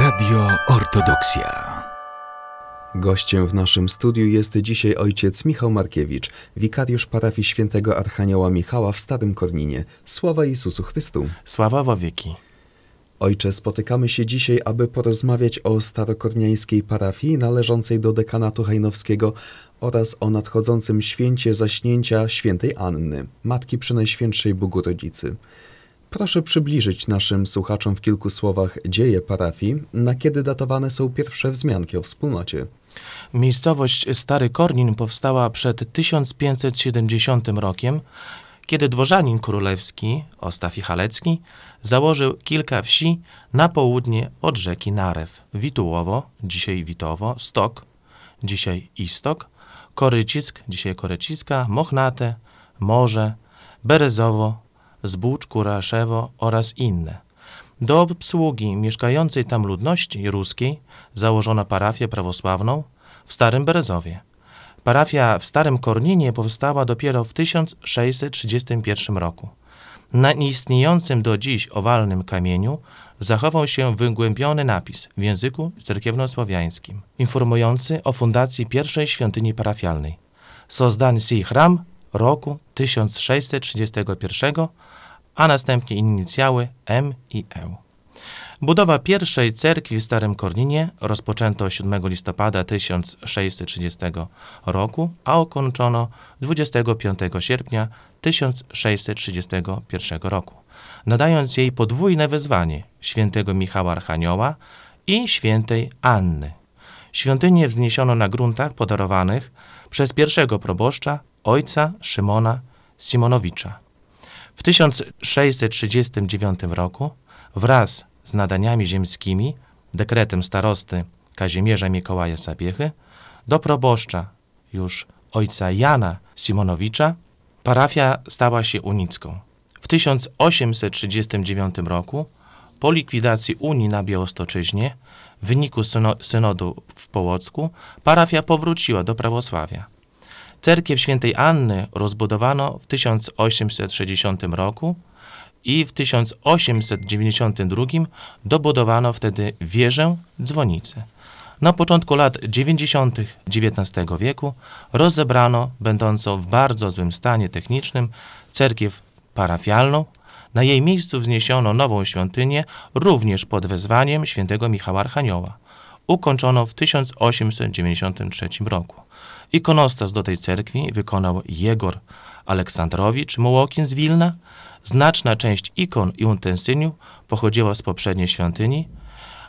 Radio Ortodoksja. Gościem w naszym studiu jest dzisiaj ojciec Michał Markiewicz, wikariusz parafii świętego Archanioła Michała w Starym Korninie. Sława Jezusu Chrystu. Sława wo wieki. Ojcze, spotykamy się dzisiaj, aby porozmawiać o starokorniańskiej parafii należącej do dekanatu hajnowskiego oraz o nadchodzącym święcie zaśnięcia świętej Anny, Matki Przenajświętszej Bogu Rodzicy. Proszę przybliżyć naszym słuchaczom w kilku słowach dzieje parafii, na kiedy datowane są pierwsze wzmianki o wspólnocie. Miejscowość Stary Kornin powstała przed 1570 rokiem, kiedy dworzanin królewski, Ostaf Halecki, założył kilka wsi na południe od rzeki Narew. Witułowo, dzisiaj Witowo, Stok, dzisiaj Istok, Korycisk, dzisiaj Koryciska, Mochnate, Morze, Berezowo, Zbócz, Kuraszewo oraz inne. Do obsługi mieszkającej tam ludności ruskiej założono parafię prawosławną w Starym Berezowie. Parafia w Starym Korninie powstała dopiero w 1631 roku. Na nieistniejącym do dziś owalnym kamieniu zachował się wygłębiony napis w języku cerkiewnosłowiańskim, informujący o fundacji pierwszej świątyni parafialnej. Sozdań si chram roku 1631, a następnie inicjały M i E. Budowa pierwszej cerkwi w Starym Korninie rozpoczęto 7 listopada 1630 roku, a ukończono 25 sierpnia 1631 roku, nadając jej podwójne wezwanie świętego Michała Archanioła i świętej Anny. Świątynię wzniesiono na gruntach podarowanych przez pierwszego proboszcza, ojca Szymona Simonowicza. W 1639 roku wraz z nadaniami ziemskimi, dekretem starosty Kazimierza Mikołaja Sapiechy, do proboszcza już ojca Jana Simonowicza, parafia stała się unicką. W 1839 roku, po likwidacji Unii na Białostoczyźnie, w wyniku syno- synodu w Połocku, parafia powróciła do prawosławia. Cerkiew świętej Anny rozbudowano w 1860 roku i w 1892 dobudowano wtedy wieżę, dzwonicę. Na początku lat 90. XIX wieku rozebrano, będącą w bardzo złym stanie technicznym, cerkiew parafialną. Na jej miejscu wzniesiono nową świątynię, również pod wezwaniem świętego Michała Archanioła. Ukończono w 1893 roku. Ikonostas do tej cerkwi wykonał Jegor Aleksandrowicz Mułokin z Wilna. Znaczna część ikon i utensyliów pochodziła z poprzedniej świątyni,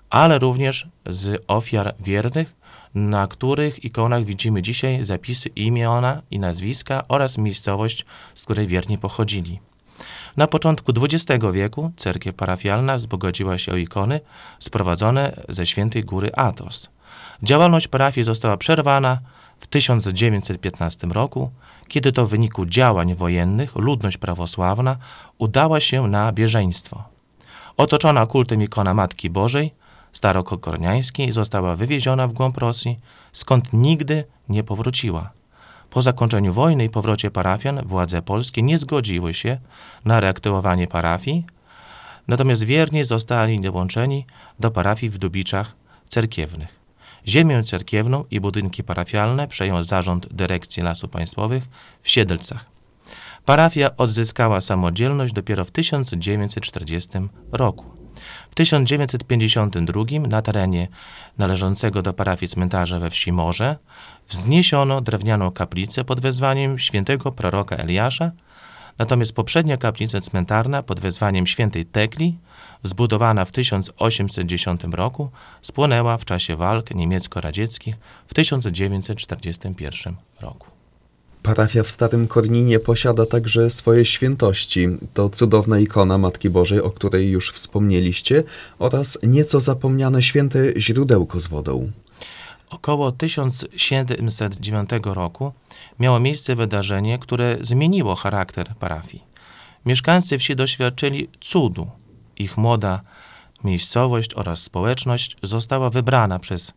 ale również z ofiar wiernych, na których ikonach widzimy dzisiaj zapisy imiona i nazwiska oraz miejscowość, z której wierni pochodzili. Na początku XX wieku cerkiew parafialna wzbogaciła się o ikony sprowadzone ze świętej góry Atos. Działalność parafii została przerwana w 1915 roku, kiedy to w wyniku działań wojennych ludność prawosławna udała się na bieżeństwo. Otoczona kultem ikona Matki Bożej, starokokorniańskiej, została wywieziona w głąb Rosji, skąd nigdy nie powróciła. Po zakończeniu wojny i powrocie parafian władze polskie nie zgodziły się na reaktywowanie parafii, natomiast wierni zostali dołączeni do parafii w Dubiczach cerkiewnych. Ziemię cerkiewną i budynki parafialne przejął zarząd Dyrekcji Lasów Państwowych w Siedlcach. Parafia odzyskała samodzielność dopiero w 1940 roku. W 1952 na terenie należącego do parafii cmentarza we wsi Morze wzniesiono drewnianą kaplicę pod wezwaniem świętego proroka Eliasza, natomiast poprzednia kaplica cmentarna pod wezwaniem świętej Tekli, zbudowana w 1810 roku, spłonęła w czasie walk niemiecko-radzieckich w 1941 roku. Parafia w Starym Korninie posiada także swoje świętości. To cudowna ikona Matki Bożej, o której już wspomnieliście, oraz nieco zapomniane święte źródełko z wodą. Około 1709 roku miało miejsce wydarzenie, które zmieniło charakter parafii. Mieszkańcy wsi doświadczyli cudu. Ich młoda miejscowość oraz społeczność została wybrana przez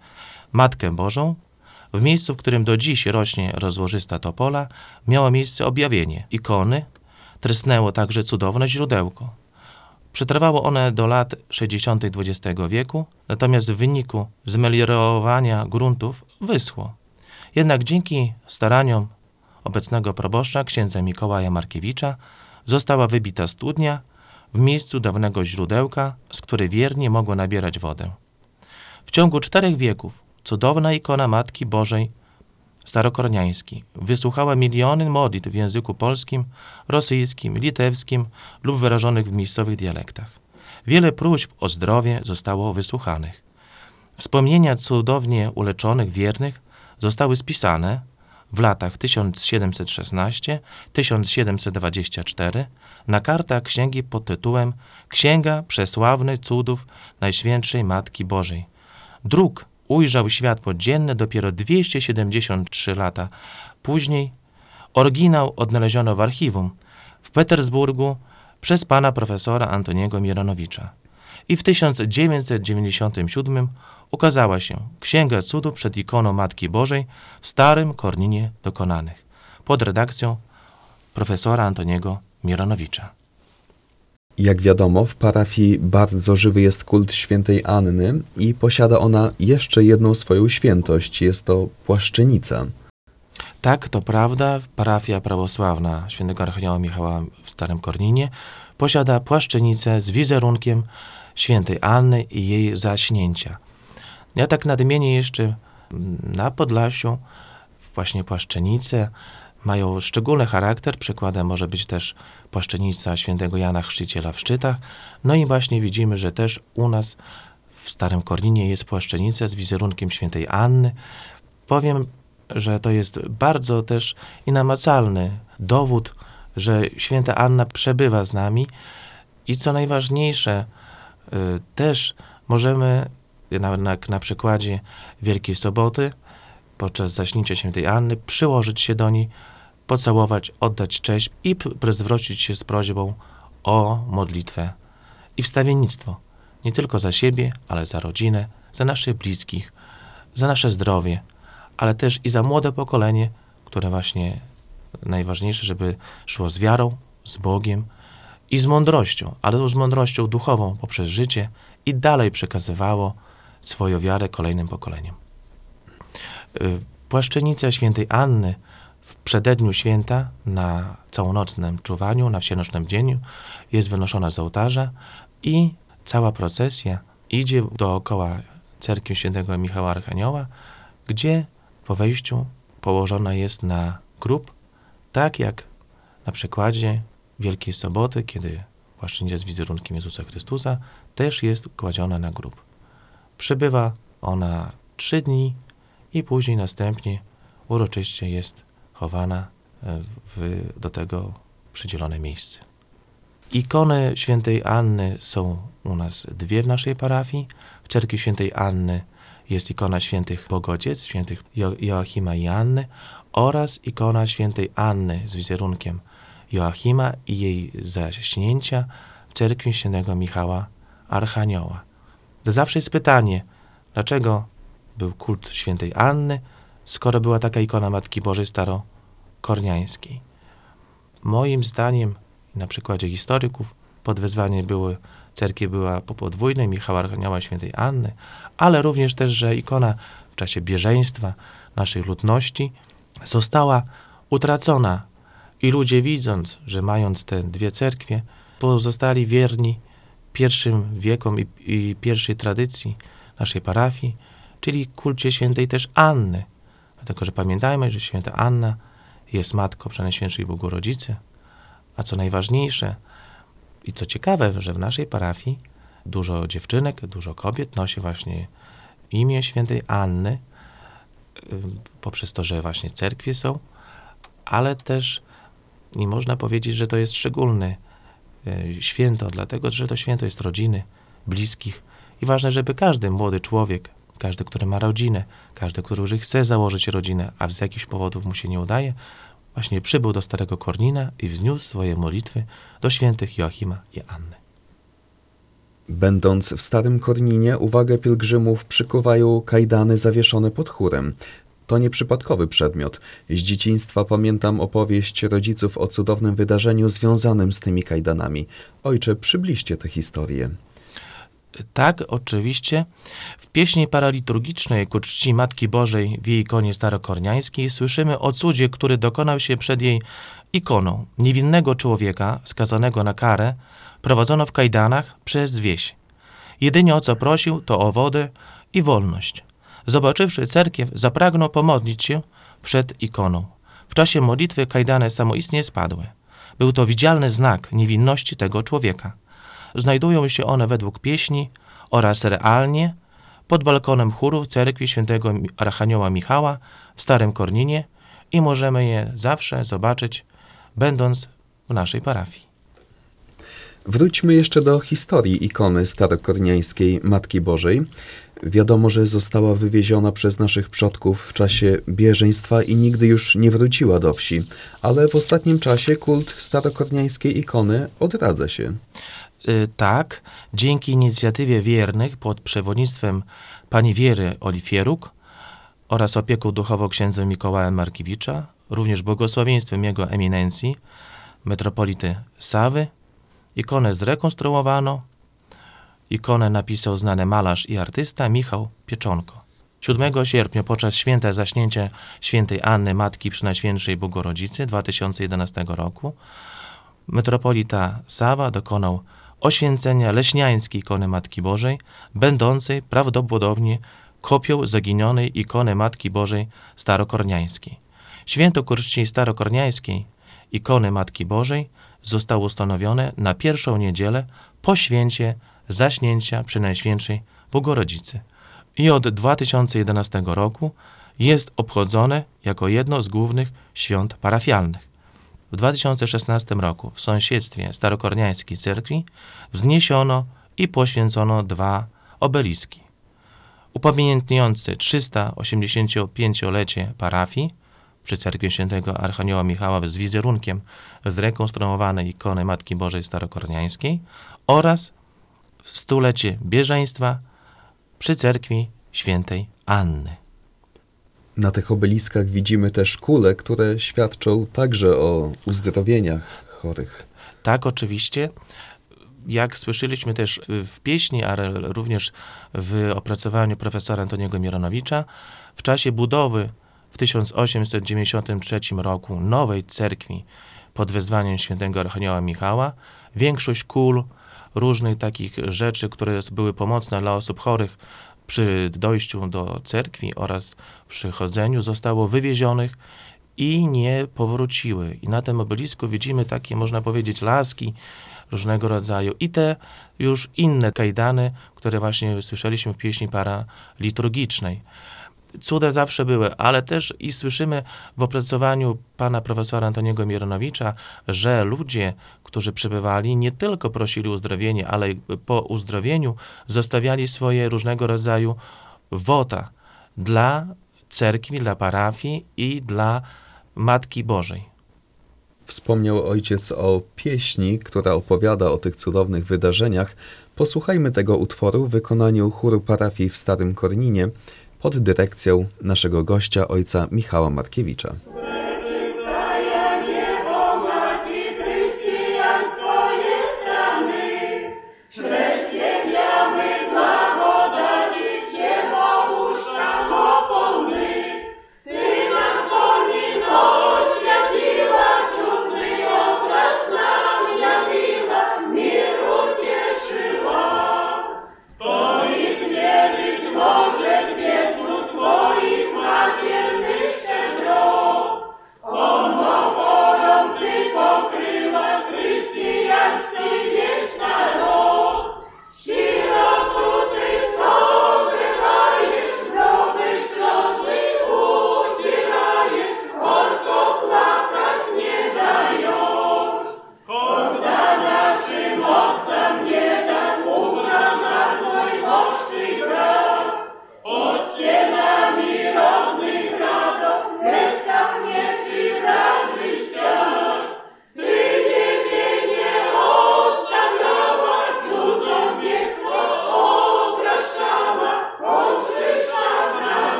Matkę Bożą. W miejscu, w którym do dziś rośnie rozłożysta topola, miało miejsce objawienie ikony, trysnęło także cudowne źródełko. Przetrwało one do lat 60. XX wieku, natomiast w wyniku zmeliorowania gruntów wyschło. Jednak dzięki staraniom obecnego proboszcza, księdza Mikołaja Markiewicza, została wybita studnia w miejscu dawnego źródełka, z której wiernie mogło nabierać wodę. W ciągu czterech wieków cudowna ikona Matki Bożej starokorniański wysłuchała miliony modlitw w języku polskim, rosyjskim, litewskim lub wyrażonych w miejscowych dialektach. Wiele próśb o zdrowie zostało wysłuchanych. Wspomnienia cudownie uleczonych wiernych zostały spisane w latach 1716-1724 na kartach księgi pod tytułem Księga Przesławnych Cudów Najświętszej Matki Bożej. Druk ujrzał światło dzienne dopiero 273 lata później. Oryginał odnaleziono w archiwum w Petersburgu przez pana profesora Antoniego Mironowicza. I w 1997 ukazała się Księga Cudu przed ikoną Matki Bożej w Starym Korninie Dokonanych pod redakcją profesora Antoniego Mironowicza. Jak wiadomo, w parafii bardzo żywy jest kult świętej Anny i posiada ona jeszcze jedną swoją świętość. Jest to płaszczenica. Tak, to prawda, parafia prawosławna świętego Archanioła Michała w Starym Korninie posiada płaszczenicę z wizerunkiem świętej Anny i jej zaśnięcia. Ja tak nadmienię jeszcze mm, na Podlasiu właśnie płaszczenice mają szczególny charakter. Przykładem może być też płaszczenica świętego Jana Chrzciciela w Szczytach. No i właśnie widzimy, że też u nas w Starym Korninie jest płaszczenica z wizerunkiem świętej Anny. Powiem, że to jest bardzo też i namacalny dowód, że święta Anna przebywa z nami i co najważniejsze, też możemy na, na, na przykładzie Wielkiej Soboty podczas zaśnięcia świętej Anny przyłożyć się do niej, pocałować, oddać cześć i zwrócić się z prośbą o modlitwę i wstawiennictwo. Nie tylko za siebie, ale za rodzinę, za naszych bliskich, za nasze zdrowie, ale też i za młode pokolenie, które właśnie najważniejsze, żeby szło z wiarą, z Bogiem i z mądrością, ale z mądrością duchową poprzez życie i dalej przekazywało swoją wiarę kolejnym pokoleniom. Y, Płaszczenica świętej Anny w przededniu święta na całonocnym czuwaniu, na wsienocznym dzieniu jest wynoszona z ołtarza i cała procesja idzie dookoła cerkwi świętego Michała Archanioła, gdzie po wejściu położona jest na grób, tak jak na przykładzie Wielkiej Soboty, kiedy płaszczynica z wizerunkiem Jezusa Chrystusa też jest kładziona na grób. Przebywa ona trzy dni i później następnie uroczyście jest chowana e, w do tego przydzielone miejsce. Ikony świętej Anny są u nas dwie w naszej parafii. W cerkwi świętej Anny jest ikona świętych Bogodziec, świętych jo Joachima i Anny oraz ikona świętej Anny z wizerunkiem Joachima i jej zaśnięcia w cerkwi świętego Michała Archanioła. To zawsze jest pytanie, dlaczego był kult świętej Anny, skoro była taka ikona Matki Bożej starokorniańskiej. Moim zdaniem, na przykładzie historyków, pod wezwaniem były, cerkiew była po podwójnej Michała Archanioła świętej Anny, ale również też, że ikona w czasie bieżeństwa naszej ludności została utracona i ludzie widząc, że mając te dwie cerkwie, pozostali wierni pierwszym wiekom i, i pierwszej tradycji naszej parafii, czyli kulcie świętej też Anny. Dlatego, że pamiętajmy, że święta Anna jest matką Przenajświętszej Bogorodzicy, a co najważniejsze i co ciekawe, że w naszej parafii dużo dziewczynek, dużo kobiet nosi właśnie imię świętej Anny, poprzez to, że właśnie cerkwie są, ale też i można powiedzieć, że to jest szczególne święto, dlatego że to święto jest rodziny, bliskich i ważne, żeby każdy młody człowiek, każdy, który ma rodzinę, każdy, który już chce założyć rodzinę, a z jakichś powodów mu się nie udaje, właśnie przybył do Starego Kornina i wzniósł swoje modlitwy do świętych Joachima i Anny. Będąc w Starym Korninie, uwagę pielgrzymów przykuwają kajdany zawieszone pod chórem. To nieprzypadkowy przedmiot. Z dzieciństwa pamiętam opowieść rodziców o cudownym wydarzeniu związanym z tymi kajdanami. Ojcze, przybliżcie tę historię. Tak, oczywiście. W pieśni paraliturgicznej ku czci Matki Bożej w jej ikonie starokorniańskiej słyszymy o cudzie, który dokonał się przed jej ikoną. Niewinnego człowieka, skazanego na karę, prowadzono w kajdanach przez wieś. Jedynie o co prosił, to o wodę i wolność. Zobaczywszy cerkiew, zapragnął pomodlić się przed ikoną. W czasie modlitwy kajdany samoistnie spadły. Był to widzialny znak niewinności tego człowieka. Znajdują się one według pieśni oraz realnie pod balkonem chóru w cerkwi świętego Archanioła Michała w Starym Korninie i możemy je zawsze zobaczyć, będąc w naszej parafii. Wróćmy jeszcze do historii ikony starokorniańskiej Matki Bożej. Wiadomo, że została wywieziona przez naszych przodków w czasie bieżeństwa i nigdy już nie wróciła do wsi, ale w ostatnim czasie kult starokorniańskiej ikony odradza się. Y, tak, dzięki inicjatywie wiernych pod przewodnictwem pani Wiery Olifieruk oraz opieką duchową księdza Mikołaja Markiewicza, również błogosławieństwem jego eminencji, metropolity Sawy, ikonę zrekonstruowano. Ikonę napisał znany malarz i artysta Michał Pieczonko. 7 sierpnia podczas święta zaśnięcia świętej Anny Matki Przynajświętszej Bogorodzicy 2011 roku metropolita Sawa dokonał oświęcenia leśniańskiej ikony Matki Bożej, będącej prawdopodobnie kopią zaginionej ikony Matki Bożej starokorniańskiej. Święto ku czci starokorniańskiej ikony Matki Bożej zostało ustanowione na pierwszą niedzielę po święcie zaśnięcia Przenajświętszej Bogorodzicy i od 2011 roku jest obchodzone jako jedno z głównych świąt parafialnych. W 2016 roku w sąsiedztwie starokorniańskiej cerkwi wzniesiono i poświęcono dwa obeliski. Upamiętniający 385-lecie parafii przy cerkwi świętego Archanioła Michała z wizerunkiem zrekonstruowanej ikony Matki Bożej Starokorniańskiej oraz w stulecie bieżeństwa przy cerkwi świętej Anny. Na tych obeliskach widzimy też kule, które świadczą także o uzdrowieniach chorych. Tak, oczywiście. Jak słyszeliśmy też w pieśni, ale również w opracowaniu profesora Antoniego Mironowicza, w czasie budowy w 1893 roku nowej cerkwi pod wezwaniem świętego Archanioła Michała, większość kul, różnych takich rzeczy, które były pomocne dla osób chorych przy dojściu do cerkwi oraz przy chodzeniu, zostało wywiezionych i nie powróciły. I na tym obelisku widzimy takie, można powiedzieć, laski różnego rodzaju i te już inne kajdany, które właśnie słyszeliśmy w pieśni paraliturgicznej. Cuda zawsze były, ale też i słyszymy w opracowaniu pana profesora Antoniego Mironowicza, że ludzie, którzy przybywali, nie tylko prosili uzdrowienie, ale po uzdrowieniu zostawiali swoje różnego rodzaju wota dla cerkwi, dla parafii i dla Matki Bożej. Wspomniał ojciec o pieśni, która opowiada o tych cudownych wydarzeniach. Posłuchajmy tego utworu w wykonaniu chóru parafii w Starym Korninie pod dyrekcją naszego gościa, ojca Michała Markiewicza.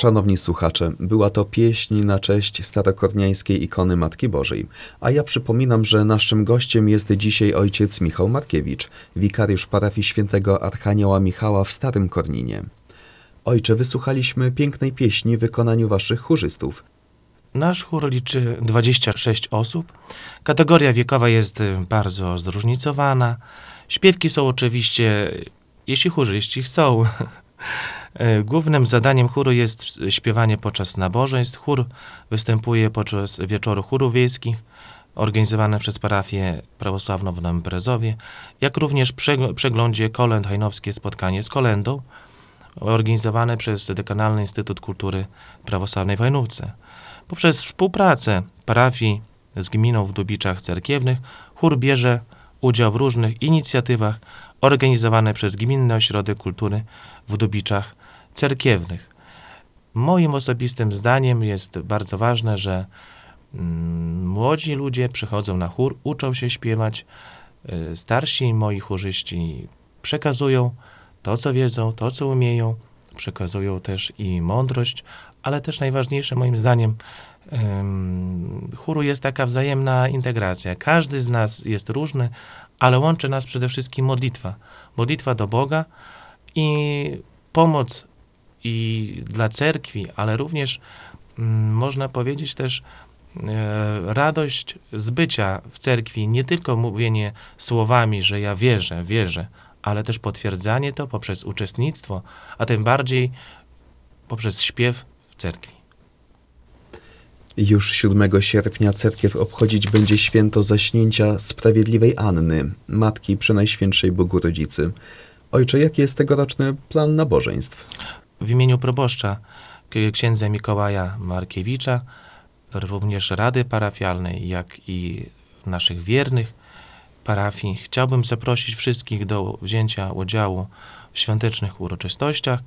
Szanowni słuchacze, była to pieśń na cześć starokorniańskiej ikony Matki Bożej. A ja przypominam, że naszym gościem jest dzisiaj ojciec Michał Markiewicz, wikariusz parafii świętego Archanioła Michała w Starym Korninie. Ojcze, wysłuchaliśmy pięknej pieśni w wykonaniu waszych chórzystów. Nasz chór liczy 26 osób. Kategoria wiekowa jest y, bardzo zróżnicowana. Śpiewki są oczywiście, jeśli chórzyści chcą. E, Głównym zadaniem chóru jest śpiewanie podczas nabożeństw. Chór występuje podczas wieczoru chórów wiejskich, organizowane przez parafię prawosławną w Nowym Brezowie, jak również przegl- przeglądzie kolęd hajnowskie spotkanie z kolendą, organizowane przez Dekanalny Instytut Kultury Prawosławnej w Hajnówce. Poprzez współpracę parafii z gminą w Dubiczach Cerkiewnych chór bierze udział w różnych inicjatywach organizowane przez Gminny Ośrodek Kultury w Dubiczach Cerkiewnych. Moim osobistym zdaniem jest bardzo ważne, że mm, młodzi ludzie przychodzą na chór, uczą się śpiewać, y, starsi moi chórzyści przekazują to, co wiedzą, to, co umieją, przekazują też i mądrość, ale też najważniejsze moim zdaniem em, chóru jest taka wzajemna integracja. Każdy z nas jest różny, ale łączy nas przede wszystkim modlitwa. Modlitwa do Boga i pomoc i dla cerkwi, ale również mm, można powiedzieć też e, radość z bycia w cerkwi, nie tylko mówienie słowami, że ja wierzę, wierzę, ale też potwierdzanie to poprzez uczestnictwo, a tym bardziej poprzez śpiew w cerkwi. Już 7 sierpnia cerkiew obchodzić będzie święto zaśnięcia Sprawiedliwej Anny, Matki Przenajświętszej Bogu Rodzicy. Ojcze, jaki jest tegoroczny plan nabożeństw? W imieniu proboszcza księdza Mikołaja Markiewicza, również Rady Parafialnej, jak i naszych wiernych parafii, chciałbym zaprosić wszystkich do wzięcia udziału w świątecznych uroczystościach.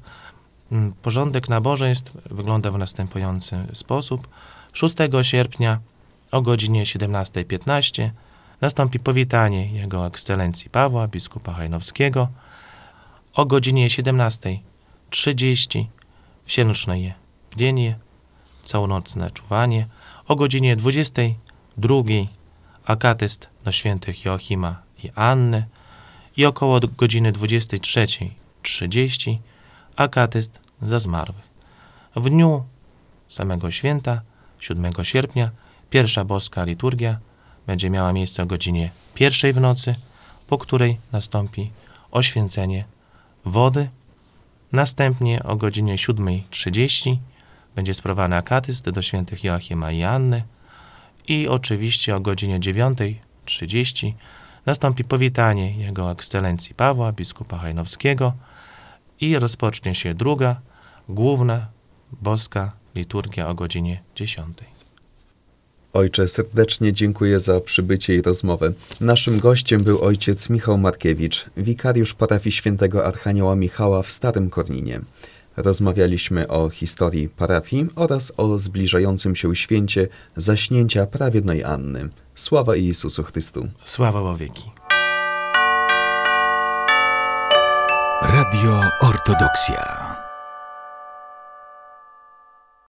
Mm, Porządek nabożeństw wygląda w następujący sposób. 6 sierpnia o godzinie 17.15 nastąpi powitanie Jego Ekscelencji Pawła, biskupa Hajnowskiego. O godzinie 17.30 wsieneczne bdienie, całonocne czuwanie. O godzinie 22 akatyst do świętych Joachima i Anny i około godziny 23.30 akatyst za zmarłych. W dniu samego święta, 7 sierpnia, pierwsza boska liturgia będzie miała miejsce o godzinie pierwszej w nocy, po której nastąpi oświęcenie wody. Następnie o godzinie 7.30 będzie sprawowany akatyst do świętych Joachima i Anny i oczywiście o godzinie 9.30 nastąpi powitanie Jego Ekscelencji Pawła, biskupa Hajnowskiego i rozpocznie się druga, główna, boska liturgia o godzinie 10. Ojcze, serdecznie dziękuję za przybycie i rozmowę. Naszym gościem był ojciec Michał Markiewicz, wikariusz parafii świętego Archanioła Michała w Starym Korninie. Rozmawialiśmy o historii parafii oraz o zbliżającym się święcie zaśnięcia prawiednej Anny. Sława Jezusu Chrystu. Sława o wieki. Radio Ortodoksja.